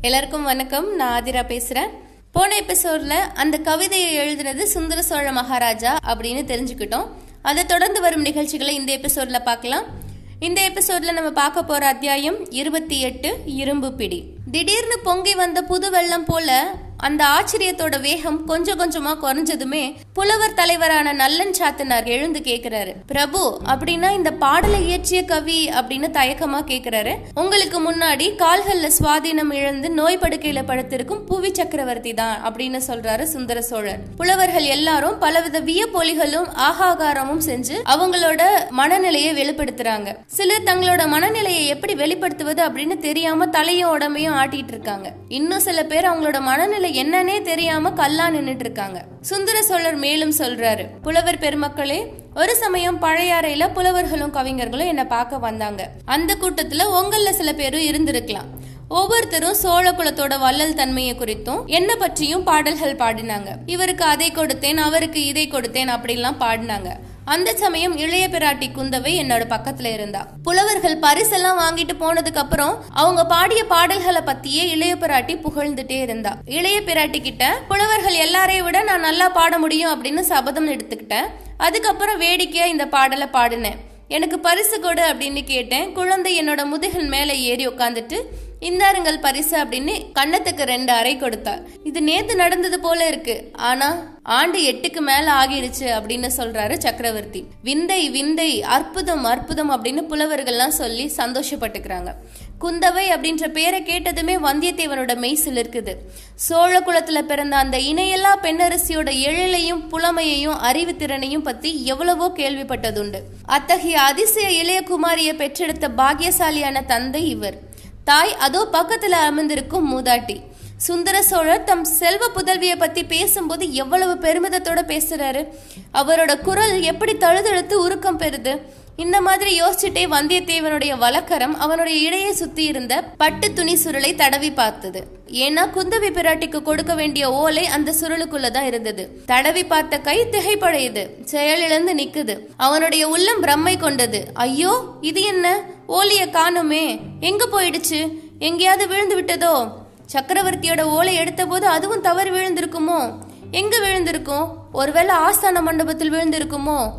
எல்லாருக்கும் வணக்கம். நான் ஆதிரா பேசுறேன். போன எபிசோட்ல அந்த கவிதையை எழுதினது சுந்தர சோழ மகாராஜா அப்படின்னு தெரிஞ்சுக்கிட்டோம். அதை தொடர்ந்து வரும் நிகழ்ச்சிகளை இந்த எபிசோட்ல பார்க்கலாம். இந்த எபிசோட்ல நம்ம பார்க்க போற அத்தியாயம் இருபத்தி எட்டு இரும்பு பிடி. திடீர்னு பொங்கி வந்த புது வெள்ளம் போல அந்த ஆச்சரியத்தோட வேகம் கொஞ்சம் கொஞ்சமா குறைஞ்சதுமே புலவர் தலைவரான நல்லன் சாத்தனார் எழுந்து கேக்குறாரு. பிரபு அப்படின்னா இந்த பாடலை இயற்றிய கவி அப்படின்னு தயக்கமா கேக்குறாரு. உங்களுக்கு முன்னாடி கால்கள்ல சுவாதீனம் இழந்து நோய் படுக்கையில படுத்திருக்கும் புவி சக்கரவர்த்தி தான் அப்படின்னு சொல்றாரு சுந்தர சோழர். புலவர்கள் எல்லாரும் பலவித வியப்பொலிகளும் ஆகாகாரமும் செஞ்சு அவங்களோட மனநிலையை வெளிப்படுத்துறாங்க. சிலர் தங்களோட மனநிலையை எப்படி வெளிப்படுத்துவது அப்படின்னு தெரியாம தலையும் உடம்பையும் ஆட்டிட்டு இருக்காங்க. இன்னும் சில பேர் அவங்களோட மனநிலை என்னன்னே தெரியாம கல்லா நின்னுட்டு இருக்காங்க. சுந்தர சோழர் மேலும் சொல்றாரு. புலவர் பெருமக்களே ஒரு சமயம் பழையாறையில புலவர்களும் கவிஞர்களும் என்ன பார்க்க வந்தாங்க. அந்த கூட்டத்துல உங்கள சில பேரும் இருந்திருக்கலாம். ஒவ்வொருத்தரும் சோழ குலத்தோட வள்ளல் தன்மையை குறித்தும் என்ன பற்றியும் பாடல்கள் பாடினாங்க. இவருக்கு அதை கொடுத்தேன் அவருக்கு இதை கொடுத்தேன் அப்படிலாம் பாடினாங்க. அந்த சமயம் இளைய பிராட்டி குந்தவை என்னோட பக்கத்துல இருந்தா. புலவர்கள் பரிசெல்லாம் வாங்கிட்டு போனதுக்கு அப்புறம் அவங்க பாடிய பாடல்களை பத்தியே இளைய பிராட்டி புகழ்ந்துட்டே இருந்தா. இளைய பிராட்டி கிட்ட புலவர்கள் எல்லாரையும் விட நான் நல்லா பாட முடியும் அப்படின்னு சபதம் எடுத்துக்கிட்டேன். அதுக்கப்புறம் வேடிக்கையா இந்த பாடலை பாடினேன். எனக்கு பரிசு கொடு அப்படின்னு கேட்டேன். குழந்தை என்னோட முதுகின் மேலே ஏறி உட்காந்துட்டு இந்தாருங்கள் பரிசு அப்படின்னு கன்னத்துக்கு ரெண்டு அறை கொடுத்தார். இது நேத்து நடந்தது போல இருக்கு. ஆனா ஆண்டு எட்டுக்கு மேல ஆகிடுச்சு அப்படின்னு சொல்றாரு சக்கரவர்த்தி. விந்தை விந்தை அற்புதம் அற்புதம் அப்படின்னு புலவர்கள்லாம் சொல்லி சந்தோஷப்பட்டுக்கிறாங்க. குந்தவை அப்படின்ற பேரை கேட்டதுமே வந்தியத்தேவனோட மெய் சிலிர்க்குது சோழ குலத்துல பிறந்த அந்த இணையெல்லா பெண்ணரசியோட எழிலையும் புலமையையும் அறிவுத்திறனையும் பத்தி எவ்வளவோ கேள்விப்பட்டதுண்டு. அத்தகைய அதிசய இளைய குமாரியை பெற்றெடுத்த பாக்கியசாலியான தந்தை இவர். தாய் அதோ பக்கத்துல அமர்ந்திருக்கும் மூதாட்டி. சுந்தர சோழர் தம் செல்வ புதல்விய பத்தி பேசும்போது எவ்வளவு பெருமிதத்தோட பேசுறாரு. அவரோட குரல் எப்படி தழுதழுத்து உருக்கம் பெறுது. இந்த மாதிரி யோசிச்சுட்டே வந்தியத்தேவனுடைய வழக்கரம் அவனுடைய இடையே சுத்தி இருந்த பட்டு துணி சுருளை தடவி பார்த்தது. ஏன்னா குந்தவி பிராட்டிக்கு கொடுக்க வேண்டிய ஓலை அந்த சுருளுக்குள்ளதான் இருந்தது. தடவி பார்த்த கை திகைப்படையுது. செயலிழந்து நிக்குது. அவனுடைய உள்ளம் பிரம்மை கொண்டது. ஐயோ இது என்ன? ஓலையை காணுமே. எங்க போயிடுச்சு? எங்கேயாவது விழுந்து விட்டதோ? சக்கரவர்த்தியோட ஓலை எடுத்த போது அதுவும் தவறு விழுந்திருக்குமோ? எங்க விழுந்திருக்கும்? ஒருவேளை ஆஸ்தான மண்டபத்தில் விழுந்திருக்குமோ?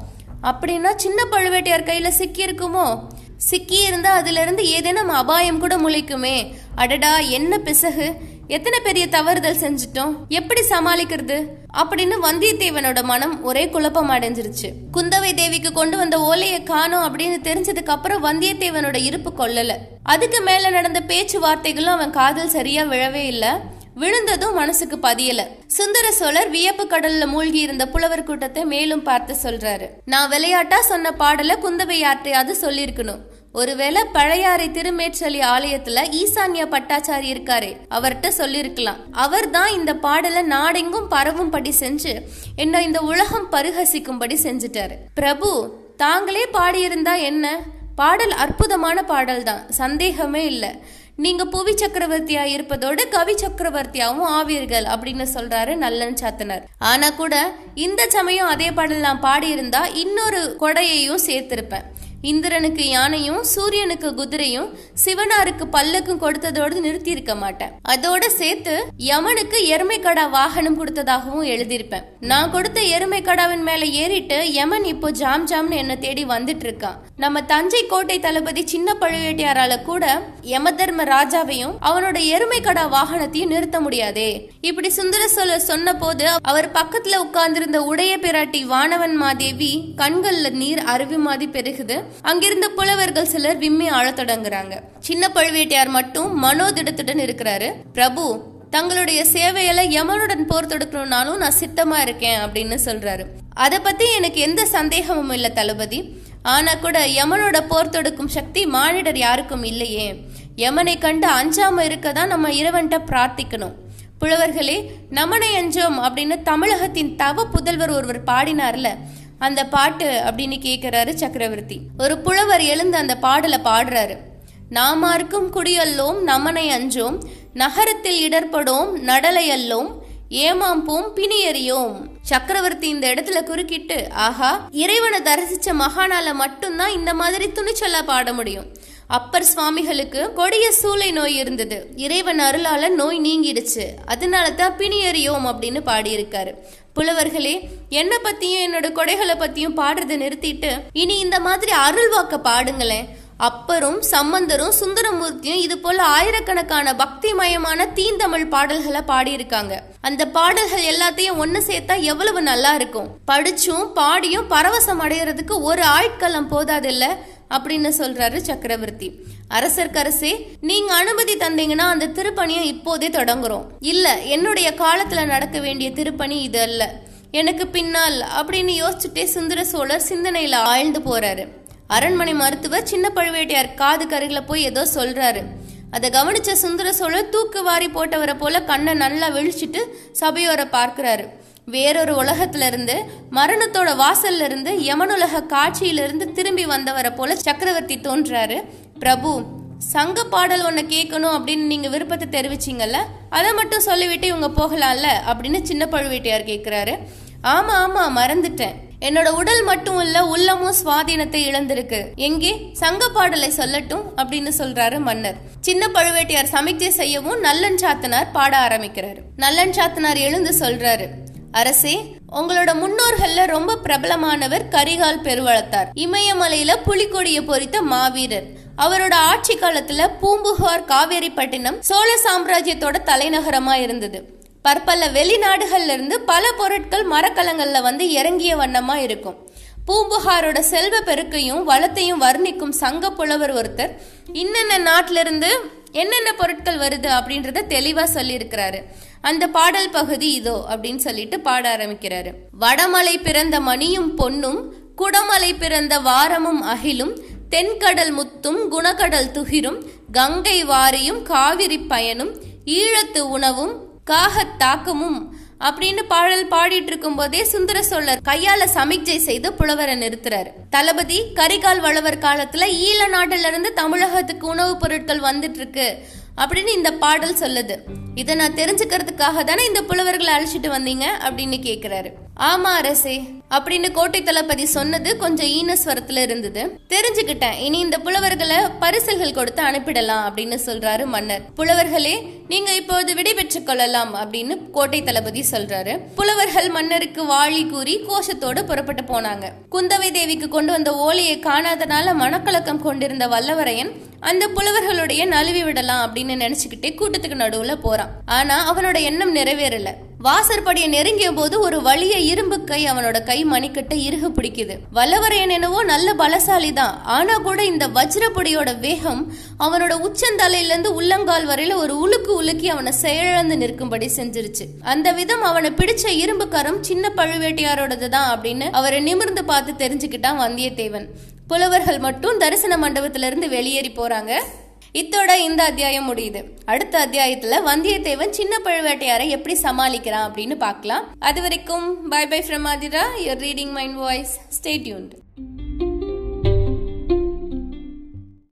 அப்படின்னா சின்ன பழுவேட்டையார் கையில சிக்கி இருக்குமோ சிக்கி இருந்தா அதுல இருந்து ஏதேனும் அபாயம் கூட முளைக்குமே. அடடா என்ன பிசகு? எத்தனை பெரிய தவறுதல் செஞ்சிட்டோம்? எப்படி சமாளிக்கிறது? அப்படின்னு வந்தியத்தேவனோட மனம் ஒரே குழப்பம் அடைஞ்சிருச்சு. குந்தவை தேவிக்கு கொண்டு வந்த ஓலையை காணும் அப்படின்னு தெரிஞ்சதுக்கு அப்புறம் வந்தியத்தேவனோட இருப்பு கொள்ளல அதுக்கு மேல நடந்த பேச்சுவார்த்தைகளும் அவன் காதல் சரியா விழவே இல்லை. விழுந்ததும் மனசுக்கு பதியல. சுந்தர சோழர் வியப்பு கடல்ல மூழ்கி இருந்த புலவர் கூட்டத்தை மேலும் பார்த்து சொல்றாரு. நான் விளையாட்டா சொன்ன பாடல குந்தவை யார்ட்டையாவது சொல்லியிருக்கணும். ஒருவேளை பழையாறை திருமேற்றலி ஆலயத்துல ஈசான்யா பட்டாச்சாரி இருக்காரே அவர்கிட்ட சொல்லிருக்கலாம். அவர் தான் இந்த பாடலை நாடெங்கும் பரவும்படி செஞ்சு என்ன இந்த உலகம் பரிகசிக்கும்படி செஞ்சுட்டாரு. பிரபு தாங்களே பாடியிருந்தா என்ன? பாடல் அற்புதமான பாடல் தான் சந்தேகமே இல்லை. நீங்க புவி சக்கரவர்த்தியா இருப்பதோடு கவி சக்கரவர்த்தியாவும் ஆவீர்கள் அப்படின்னு சொல்றாரு நல்லன் சாத்தனர். ஆனா கூட இந்த சமயம் அதே பாடல் நான் பாடியிருந்தா இன்னொரு கொடையையும் சேர்த்திருப்பேன். இந்திரனுக்கு யானையும் சூரியனுக்கு குதிரையும் சிவனாருக்கு பல்லக்கும் கொடுத்ததோடு நிறுத்தி இருக்க மாட்டேன். அதோட சேர்த்து யமனுக்கு எருமைக்கடா வாகனம் கொடுத்ததாகவும் எழுதியிருப்பேன். நான் கொடுத்த எருமைக்கடாவின் மேல ஏறிட்டு யமன் இப்போ ஜாம் ஜாம்னு என்ன தேடி வந்துட்டு இருக்கான் நம்ம தஞ்சை கோட்டை தளபதி சின்ன பழுவேட்டையாரால கூட யம தர்ம ராஜாவையும் அவனோட எருமைக்கடா வாகனத்தையும் நிறுத்த முடியாதே. இப்படி சுந்தர சோழர் சொன்ன போது அவர் பக்கத்துல உட்கார்ந்திருந்த உடைய பிராட்டி வானவன் மாதேவி கண்கள்ல நீர் அருவி மாதிரி பெருகுது. அங்கிருந்த புலவர்கள் சிலர் விம்மி ஆழத் தொடங்குறாங்க. சின்ன பழுவேட்டையார் மட்டும் மனோதிடத்துடன் இருக்கிறாரு. பிரபு தங்களுடைய சேவையில யமனுடன் போர் தொடுக்கணும்னாலும் நான் சித்தமா இருக்கேன் அப்படின்னு சொல்றாரு. அதை பத்தி எனக்கு எந்த சந்தேகமும் இல்லை தளபதி. ஆனா கூட யமனோட போர் தொடுக்கும் சக்தி மானிடர் யாருக்கும் இல்லையே. யமனை கண்டு அஞ்சாம இருக்கதான் நம்ம இறைவன்கிட்ட பிரார்த்திக்கணும். புலவர்களே நமனை அஞ்சோம் அப்படின்னு தமிழகத்தின் தவ புதல்வர் ஒருவர் பாடினார்ல அந்த பாட்டு அப்படின்னு கேக்குறாரு சக்கரவர்த்தி. ஒரு புலவர் எழுந்து அந்த பாடலை பாடுறாரு. நாமார்க்கும் குடியல்லோம் நமனை அஞ்சோம். நகரத்தில் இடர்படோம் நடலை அல்லோம். ஏமாம்போம் பிணியறியோம் சக்கரவர்த்தி இந்த இடத்துல குறுக்கிட்டு ஆஹா இறைவனை தரிசிச்ச மகானால மட்டும்தான் இந்த மாதிரி துணிச்சலா பாட முடியும். அப்பர் சுவாமிகளுக்கு கொடிய சூளை நோய் இருந்தது. இறைவன் அருளால நோய் நீங்கிடுச்சு. அதனால தான் பிணியறியோம் அப்படின்னு பாடியிருக்காரு. புலவர்களே என்னை பத்தியும் என்னோட கொடைகளை பத்தியும் பாடுறதை நிறுத்திட்டு இனி இந்த மாதிரி அருள்வாக்க பாடுங்களேன். அப்பரும் சம்பந்தரும் சுந்தரமூர்த்தியும் இது போல ஆயிரக்கணக்கான பக்தி மயமான தீந்தமிழ் பாடல்களை பாடியிருக்காங்க. அந்த பாடல்கள் எல்லாத்தையும் ஒன்னு சேர்த்தா எவ்வளவு நல்லா இருக்கும். படிச்சும் பாடியும் பரவசம் அடையிறதுக்கு ஒரு ஆட்களம் போதாதில்ல. அப்படின்னு சொல்றாரு சக்கரவர்த்தி. அரசர்க்கரசே நீங்க அனுமதி தந்தீங்கன்னா அந்த திருப்பணியை இப்போதே தொடங்குறோம். இல்ல என்னுடைய காலத்துல நடக்க வேண்டிய திருப்பணி இது அல்ல. எனக்கு பின்னால் அப்படின்னு யோசிச்சுட்டே சுந்தர சோழர் சிந்தனையில ஆழ்ந்து போறாரு. அரண்மனை மருத்துவர் சின்ன பழுவேட்டையார் காது கருகில போய் ஏதோ சொல்றாரு. அதை கவனிச்ச சுந்தர சோழர் தூக்கு வாரி போட்டவரை போல கண்ணை நல்லா விழிச்சிட்டு சபையோரை பார்க்கிறாரு. வேறொரு உலகத்துல இருந்து மரணத்தோட வாசல்ல இருந்து யமனுலக காட்சியிலிருந்து திரும்பி வந்தவரை போல சக்கரவர்த்தி தோன்றாரு. பிரபு சங்க பாடல் ஒன்று கேட்கணும் அப்படின்னு நீங்க விருப்பத்தை தெரிவிச்சீங்கல்ல அதை மட்டும் சொல்லிவிட்டு இவங்க போகலாம்ல அப்படின்னு சின்ன பழுவேட்டையார் கேட்குறாரு. ஆமா ஆமா மறந்துட்டேன். என்னோட உடல் மட்டும் இல்ல உள்ளமும் சுவாதீனத்தை இழந்திருக்கு. எங்கே? சங்க பாடலை சொல்லட்டும் அப்படின்னு சொல்றாரு மன்னர். சின்ன பழுவேட்டையார் சமிக்ஞை செய்யவும் நல்லன் சாத்தனார் பாட ஆரம்பிக்கிறாரு. நல்லன் சாத்தனார் எழுந்து சொல்றாரு அரசே உங்களோட முன்னோர்கள்ல ரொம்ப பிரபலமானவர் கரிகால் பெருவளத்தார். இமயமலையில புலிக்கொடியை பொறித்த மாவீரர். அவரோட ஆட்சி காலத்துல பூம்புகார் காவேரிப்பட்டினம் சோழ சாம்ராஜ்யத்தோட தலைநகரமா இருந்தது. பற்பல வெளிநாடுகள்ல இருந்து பல பொருட்கள் மரக்கலங்கள்ல வந்து இறங்கிய வண்ணமா இருக்கும். பூம்புகாரோட செல்வ பெருக்கையும் வளத்தையும் வர்ணிக்கும் சங்க புலவர் ஒருத்தர். இன்னென்ன நாட்டிலிருந்து என்னென்ன பொருட்கள் வருது அப்படின்றத தெளிவா சொல்லியிருக்கிறாரு. அந்த பாடல் பகுதி இதோ அப்படின்னு சொல்லிட்டு பாட ஆரம்பிக்கிறாரு. வடமலை பிறந்த மணியும் பொன்னும் குடமலை பிறந்த வாரமும் அகிலும் தென்கடல் முத்தும் குணகடல் துகிரும் கங்கை வாரியும் காவிரி பயனும் ஈழத்து உணவும் காகத் தாக்கமும் அப்படின்னு பாடல் பாடிட்டு இருக்கும் போதே சுந்தர சோழர் கையால சமிக்ஜை செய்து புலவரை நிறுத்துறாரு. தளபதி கரிகால் வளவர் காலத்துல ஈழ நாட்டுல இருந்து தமிழகத்துக்கு உணவுப் பொருட்கள் வந்துட்டு இருக்கு. அப்படின்னு இந்த பாடல் சொல்லுது. இதை நான் தெரிஞ்சுக்கிறதுக்காக தானே இந்த புலவர்களை அழைச்சிட்டு வந்தீங்க அப்படின்னு கேக்குறாரு. ஆமா அரசே அப்படின்னு கோட்டை தளபதி சொன்னது கொஞ்சம் ஈனஸ்வரத்துல இருந்தது. தெரிஞ்சுக்கிட்டேன் இனி இந்த புலவர்களை பரிசல்கள் கொடுத்து அனுப்பிடலாம் அப்படின்னு சொல்றாரு மன்னர். புலவர்களே நீங்க இப்போது விடைபெற்றுக் கொள்ளலாம் அப்படின்னு கோட்டை தளபதி சொல்றாரு. புலவர்கள் மன்னருக்கு வாழி கூறி கோஷத்தோடு புறப்பட்டு போனாங்க. குந்தவை தேவிக்கு கொண்டு வந்த ஓலையை காணாதனால மனக்கலக்கம் கொண்டிருந்த வல்லவரையன் அந்த புலவர்களுடைய நழுவி விடலாம் அப்படின்னு நினைச்சுக்கிட்டே கூட்டத்துக்கு நடுவுல போறான். ஆனா அவனோட எண்ணம் நிறைவேறல. வாசற்படியை நெருங்கிய போது ஒரு வலிய இரும்பு கை அவனோட கை மணிக்கட்ட இறுகு பிடிக்குது. வல்லவரையன் என்னவோ நல்ல பலசாலி தான் ஆனா கூட இந்த வஜ்ரப்பொடியோட வேகம் அவனோட உச்சந்தலையிலிருந்து உள்ளங்கால் வரையில ஒரு உலுக்கு உலுக்கி அவனை செயலிழந்து நிற்கும்படி செஞ்சிருச்சு. அந்த விதம் அவனை பிடிச்ச இரும்பு கரம் சின்ன பழுவேட்டையாரோடது தான் அப்படின்னு அவரை நிமிர்ந்து பார்த்து தெரிஞ்சுக்கிட்டான் வந்தியத்தேவன். புலவர்கள் மட்டும் தரிசன மண்டபத்திலிருந்து வெளியேறி போறாங்க. இத்தோட இந்த அத்தியாயம் முடியுது. அடுத்த அத்தியாயத்துல வந்தியத்தேவன் சின்ன பழுவேட்டையாரை எப்படி சமாளிக்கிறான் அப்படின்னு பார்க்கலாம். அது வரைக்கும் bye bye from Athira. Your reading mind voice stay tuned